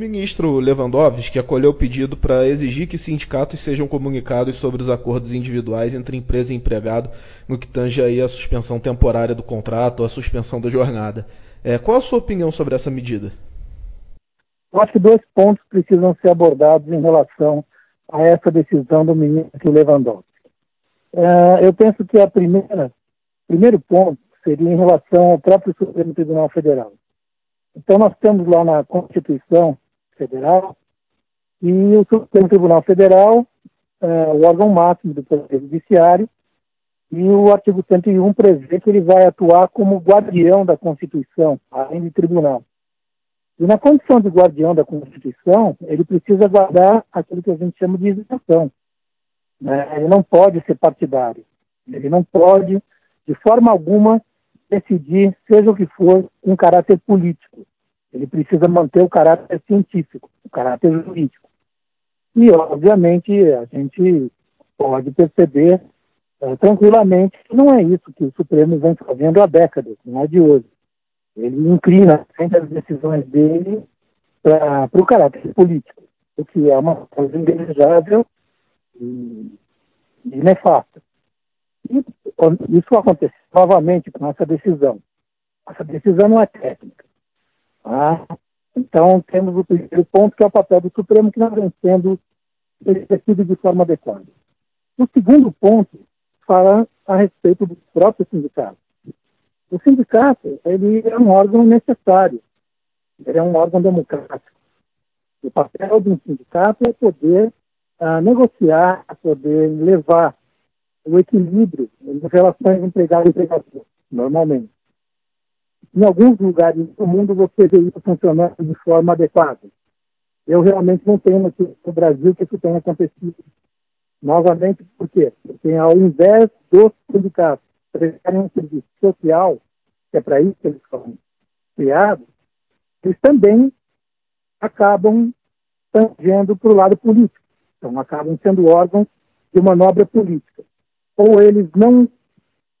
ministro Lewandowski acolheu o pedido para exigir que sindicatos sejam comunicados sobre os acordos individuais entre empresa e empregado no que tange aí a suspensão temporária do contrato ou a suspensão da jornada. É, qual a sua opinião sobre essa medida? Eu acho que dois pontos precisam ser abordados em relação a essa decisão do ministro Lewandowski. É, eu penso que a primeira, primeiro ponto seria em relação ao próprio Supremo Tribunal Federal. Então, nós temos lá na Constituição Federal e o Supremo Tribunal Federal, é, o órgão máximo do Poder Judiciário, e o artigo 101 prevê que ele vai atuar como guardião da Constituição, além de tribunal. E na condição de guardião da Constituição, ele precisa guardar aquilo que a gente chama de isenção. Né? Ele não pode ser partidário. Ele não pode, de forma alguma, decidir, seja o que for, um caráter político. Ele precisa manter o caráter científico, o caráter jurídico. E, obviamente, a gente pode perceber é, tranquilamente que não é isso que o Supremo vem fazendo há décadas, não é de hoje. Ele inclina sempre as decisões dele para o caráter político, o que é uma coisa indesejável e, e nefasta. E isso aconteceu novamente com essa decisão. Essa decisão não é técnica. Tá? Então, temos o primeiro ponto, que é o papel do Supremo, que não vem sendo exercido de forma adequada. O segundo ponto fala a respeito do próprio sindicato. O sindicato, ele é um órgão necessário, ele é um órgão democrático. O papel do sindicato é poder uh, negociar, poder levar o equilíbrio nas relações empregado-empregador, normalmente. Em alguns lugares do mundo você vê isso funcionando de forma adequada. Eu realmente não tenho aqui no Brasil que isso tenha acontecido. Novamente, por quê? Porque ao invés dos sindicatos prestarem um serviço social, que é para isso que eles foram criados, eles também acabam tangendo para o lado político. Então, acabam sendo órgãos de manobra política ou eles não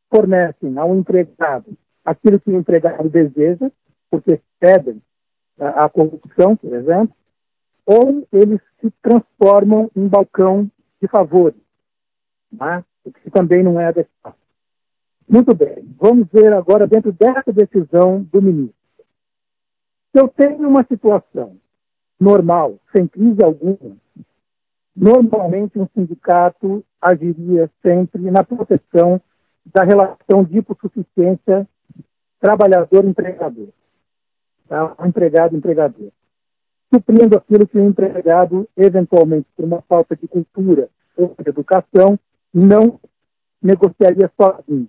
fornecem ao empregado aquilo que o empregado deseja, porque pedem a, a corrupção, por exemplo, ou eles se transformam em balcão de favores, né? o que também não é adequado. Muito bem, vamos ver agora dentro dessa decisão do ministro. Se eu tenho uma situação normal, sem crise alguma, normalmente um sindicato agiria sempre na proteção da relação de hipossuficiência trabalhador-empregador, tá? empregado-empregador, suprindo aquilo que o empregado, eventualmente por uma falta de cultura ou de educação, não negociaria sozinho.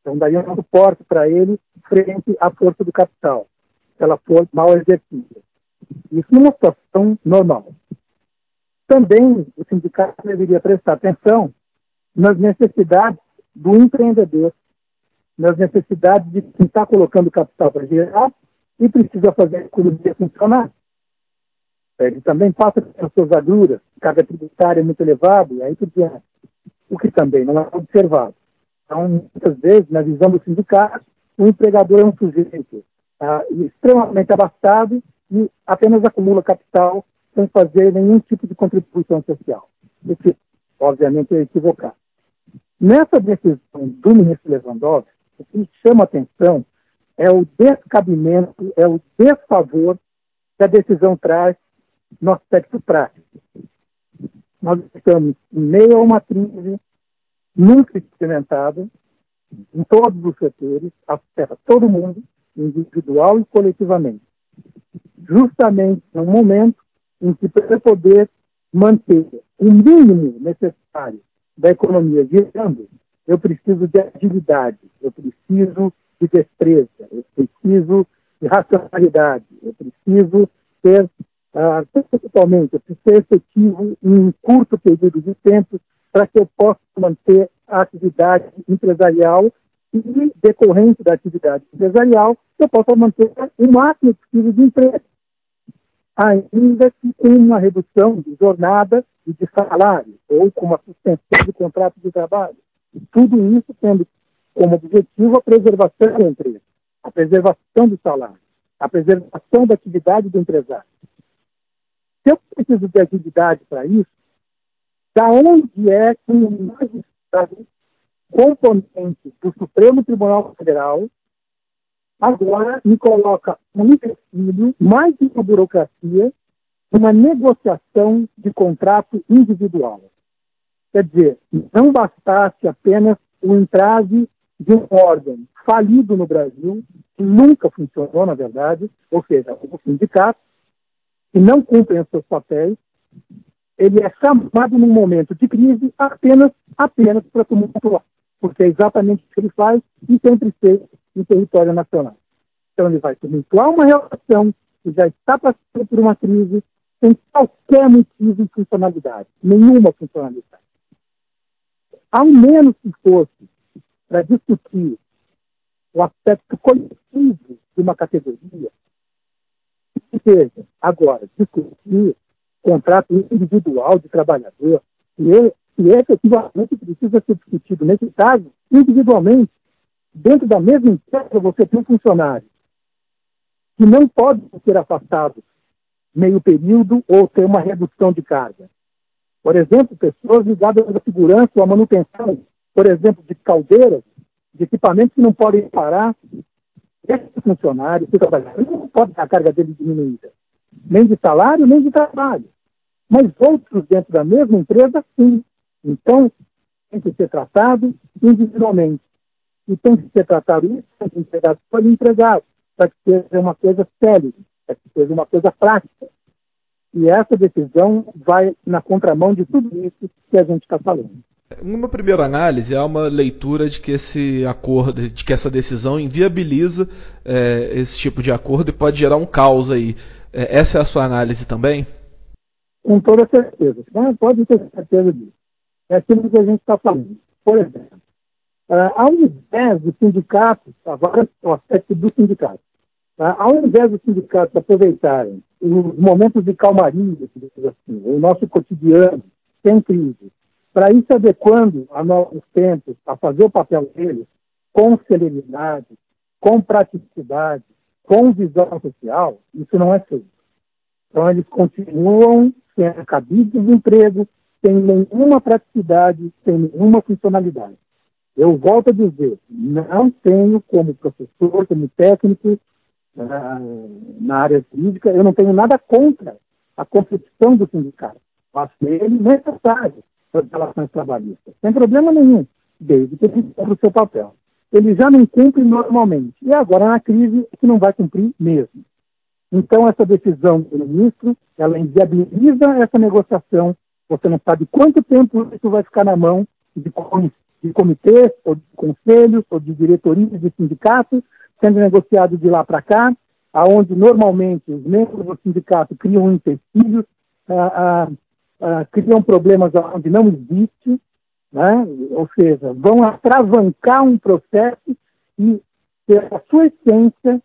Então, daria um suporte para ele frente à força do capital, se ela for mal exercida. Isso numa situação normal. Também o sindicato deveria prestar atenção nas necessidades do empreendedor, nas necessidades de quem está colocando capital para gerar e precisa fazer a economia funcionar. Ele também passa pelas suas agruras, carga tributária muito elevada e aí por diante, o que também não é observado. Então, muitas vezes, na visão do sindicato, o empregador é um sujeito ah, extremamente abastado e apenas acumula capital sem fazer nenhum tipo de contribuição social. O que, obviamente, é equivocado. Nessa decisão do ministro Lewandowski, o que chama atenção é o descabimento, é o desfavor que a decisão traz no aspecto prático. Nós estamos em meio a uma crise nunca experimentada em todos os setores, afeta todo mundo, individual e coletivamente. Justamente no momento em que para poder manter o mínimo necessário da economia girando, eu preciso de agilidade, eu preciso de destreza, eu preciso de racionalidade, eu preciso ser, principalmente, eu preciso ser efetivo em um curto período de tempo para que eu possa manter a atividade empresarial e, decorrente da atividade empresarial, eu possa manter o máximo possível de emprego ainda que com uma redução de jornada e de salário, ou com uma suspensão de contrato de trabalho. Tudo isso tendo como objetivo a preservação da empresa, a preservação do salário, a preservação da atividade do empresário. Se eu preciso de agilidade para isso, da onde é que o magistrado componente do Supremo Tribunal Federal agora me coloca um empecilho, mais uma burocracia, uma negociação de contrato individual. Quer dizer, não bastasse apenas o entrave de um órgão falido no Brasil, que nunca funcionou, na verdade, ou seja, o sindicato, que não cumprem os seus papéis, ele é chamado num momento de crise apenas, apenas para tumultuar, porque é exatamente o que ele faz e sempre fez no território nacional. Então ele vai tumultuar uma relação que já está passando por uma crise sem qualquer motivo de funcionalidade, nenhuma funcionalidade. Ao menos que fosse para discutir o aspecto coletivo de uma categoria, que seja, agora, discutir contrato individual de trabalhador, e, e efetivamente precisa ser discutido, nesse caso, individualmente. Dentro da mesma empresa, você tem um funcionário que não pode ser afastado meio período ou ter uma redução de carga. Por exemplo, pessoas ligadas à segurança ou à manutenção, por exemplo, de caldeiras, de equipamentos que não podem parar. Esse funcionário, esse trabalhador, não pode ter a carga dele diminuída, nem de salário, nem de trabalho. Mas outros dentro da mesma empresa, sim. Então, tem que ser tratado individualmente. E tem que ser tratado isso entre empregado por empregado, para que seja uma coisa séria, para que seja uma coisa prática. E essa decisão vai na contramão de tudo isso que a gente está falando. Numa primeira análise, há uma leitura de que esse acordo, de que essa decisão inviabiliza é, esse tipo de acordo e pode gerar um caos aí. É, essa é a sua análise também? Com toda certeza. Não pode ter certeza disso. É aquilo que a gente está falando. Por exemplo, uh, ao invés do sindicato, agora o aspecto do sindicato, uh, ao invés dos sindicatos aproveitarem os momentos de calmaria, assim, o nosso cotidiano, sem crise, para ir se adequando a novos tempos, a fazer o papel deles com celeridade, com praticidade, com visão social, isso não é feito. Então, eles continuam sendo cabidos de emprego, sem nenhuma praticidade, sem nenhuma funcionalidade. Eu volto a dizer, não tenho como professor, como técnico na área jurídica, eu não tenho nada contra a competição do sindicato. Acho ele necessário para as relações trabalhistas, sem problema nenhum, desde que ele cumpra o seu papel. Ele já não cumpre normalmente, e agora na crise é que não vai cumprir mesmo. Então, essa decisão do ministro, ela inviabiliza essa negociação. Você não sabe quanto tempo isso vai ficar na mão de comitês, ou de conselhos, ou de diretorias de sindicatos, sendo negociado de lá para cá, aonde normalmente os membros do sindicato criam empecilhos, ah, ah, ah, criam problemas onde não existe, né? ou seja, vão atravancar um processo e, pela sua essência,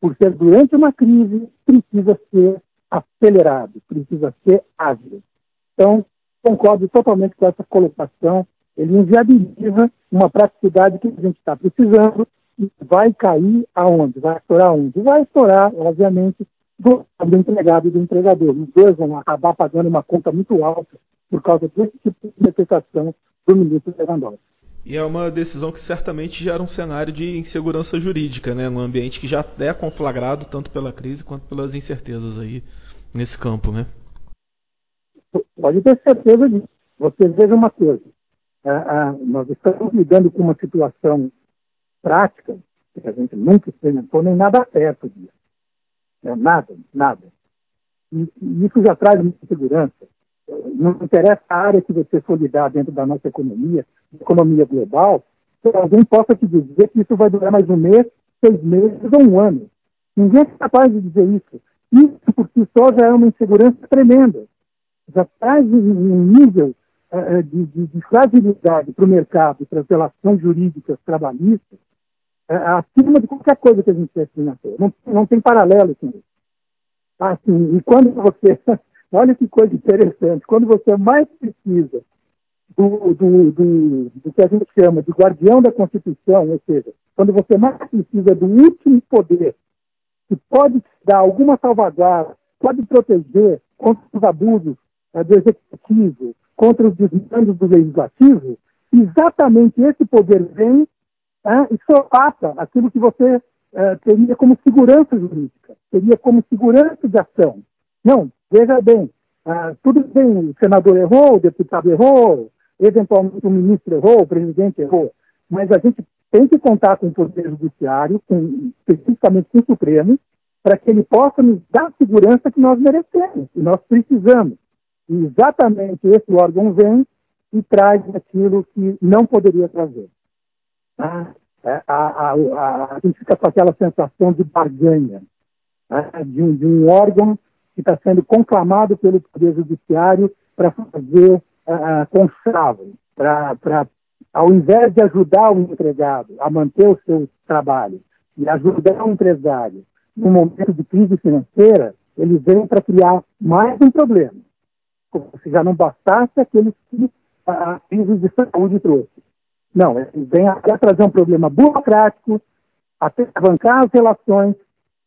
por ser durante uma crise, precisa ser acelerado, precisa ser ágil. Então, concordo totalmente com essa colocação. Ele inviabiliza uma praticidade que a gente está precisando vai cair aonde? Vai estourar onde? Vai estourar, obviamente, do, do empregado e do empregador. Os dois vão acabar pagando uma conta muito alta por causa desse tipo de interpretação do ministro Lewandowski. E é uma decisão que certamente gera um cenário de insegurança jurídica, né? Um ambiente que já é conflagrado tanto pela crise quanto pelas incertezas aí nesse campo, né? Pode ter certeza disso. Você veja uma coisa. É, é, nós estamos lidando com uma situação prática que a gente nunca experimentou nem nada perto disso. É, nada, nada. E, e isso já traz muita segurança. Não interessa a área que você for lidar dentro da nossa economia, economia global, que alguém possa te dizer que isso vai durar mais um mês, seis meses ou um ano. Ninguém é capaz de dizer isso. Isso por si só já é uma insegurança tremenda. Já traz um nível uh, de, de, de, fragilidade para o mercado, para as relações jurídicas trabalhistas, uh, acima de qualquer coisa que a gente experimentou. Não, não tem paralelo com isso. Assim, e quando você. Olha que coisa interessante. Quando você mais precisa do, do, do, do, que a gente chama de guardião da Constituição, ou seja, quando você mais precisa do último poder que pode dar alguma salvaguarda pode proteger contra os abusos é, do executivo, contra os desmandos do legislativo, exatamente esse poder vem é, solapa aquilo que você é, teria como segurança jurídica, teria como segurança de ação. Não, veja bem, ah, tudo bem, o senador errou, o deputado errou, eventualmente o ministro errou, o presidente errou, mas a gente tem que contar com o Poder Judiciário, com, especificamente com o Supremo, para que ele possa nos dar a segurança que nós merecemos, e nós precisamos. E exatamente esse órgão vem e traz aquilo que não poderia trazer. Ah, a, a, a, a, gente fica com aquela sensação de barganha, né, de, um, de um órgão que está sendo conclamado pelo Poder Judiciário para fazer uh, conchavo, para, ao invés de ajudar o empregado a manter o seu trabalho e ajudar o empresário no momento de crise financeira, ele vem para criar mais um problema, como se já não bastasse aqueles que a crise de saúde trouxe. Não, ele vem a trazer um problema burocrático, até avançar as relações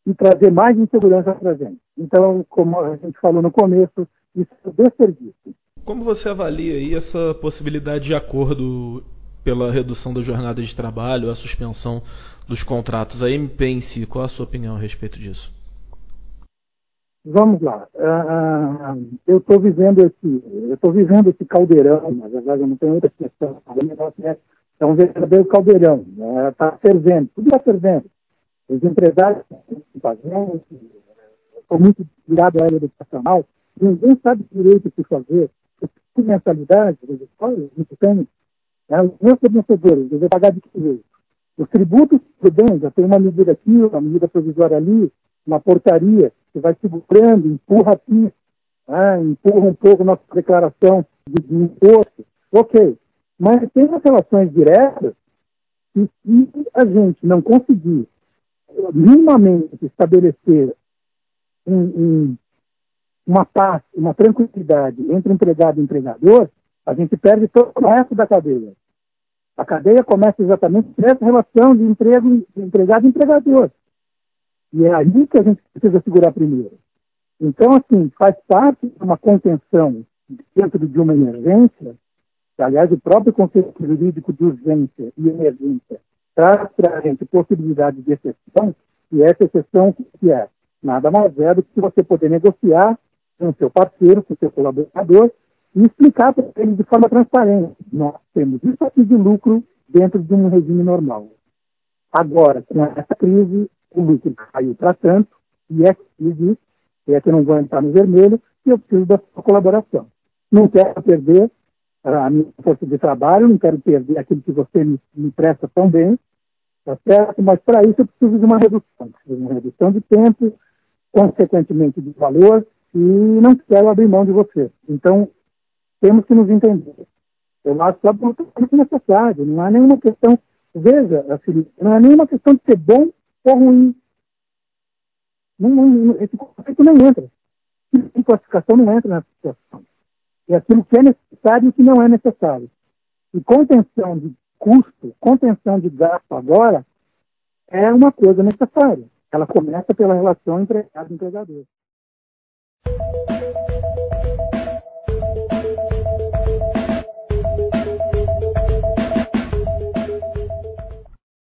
e trazer mais insegurança para a gente. Então, como a gente falou no começo, isso é desserviço. Como você avalia aí essa possibilidade de acordo pela redução da jornada de trabalho, a suspensão dos contratos? A MP em si, qual a sua opinião a respeito disso? Vamos lá. Uh, uh, eu estou vivendo esse, eu estou vivendo esse caldeirão. Na verdade, eu não tenho outra questão. O negócio é, é um verdadeiro caldeirão. Está né? fervendo, tudo está fervendo. Os empresários estão fazendo, estou muito ligado à área educacional, ninguém sabe direito o que fazer. As mensalidades das escolas, muito tem, né, os meus fornecedores, eu vou pagar de que jeito? Os tributos, tudo bem, já tem uma medida aqui, uma medida provisória ali, uma portaria que vai segurando, empurra aqui, né, empurra um pouco nossa declaração de, de imposto. Ok, mas tem as relações diretas e se a gente não conseguir minimamente estabelecer um, um, uma paz, uma tranquilidade entre empregado e empregador, a gente perde todo o resto da cadeia. A cadeia começa exatamente nessa relação de emprego, de empregado e empregador. E é aí que a gente precisa segurar primeiro. Então, assim, faz parte de uma contenção dentro de uma emergência, aliás, o próprio conceito jurídico de urgência e emergência traz para a gente possibilidade de exceção, e essa exceção que é nada mais é do que você poder negociar com o seu parceiro, com o seu colaborador, e explicar para ele de forma transparente. Nós temos isso aqui de lucro dentro de um regime normal. Agora, com essa crise, o lucro caiu para tanto, e é que é que não vou entrar no vermelho, e eu preciso da sua colaboração. Não quero perder a minha força de trabalho, não quero perder aquilo que você me, me presta tão bem, tá certo? Mas para isso eu preciso de uma redução, preciso de uma redução de tempo, consequentemente de valor, e não quero abrir mão de você. Então, temos que nos entender. Eu acho é absolutamente necessário, não há nenhuma questão, veja, Felipe, não é nenhuma questão de ser bom ou ruim. Não, não, esse conceito nem entra. Essa classificação não entra nessa situação é aquilo que é necessário e o que não é necessário. E contenção de custo, contenção de gasto agora, é uma coisa necessária. Ela começa pela relação empregado-empregador.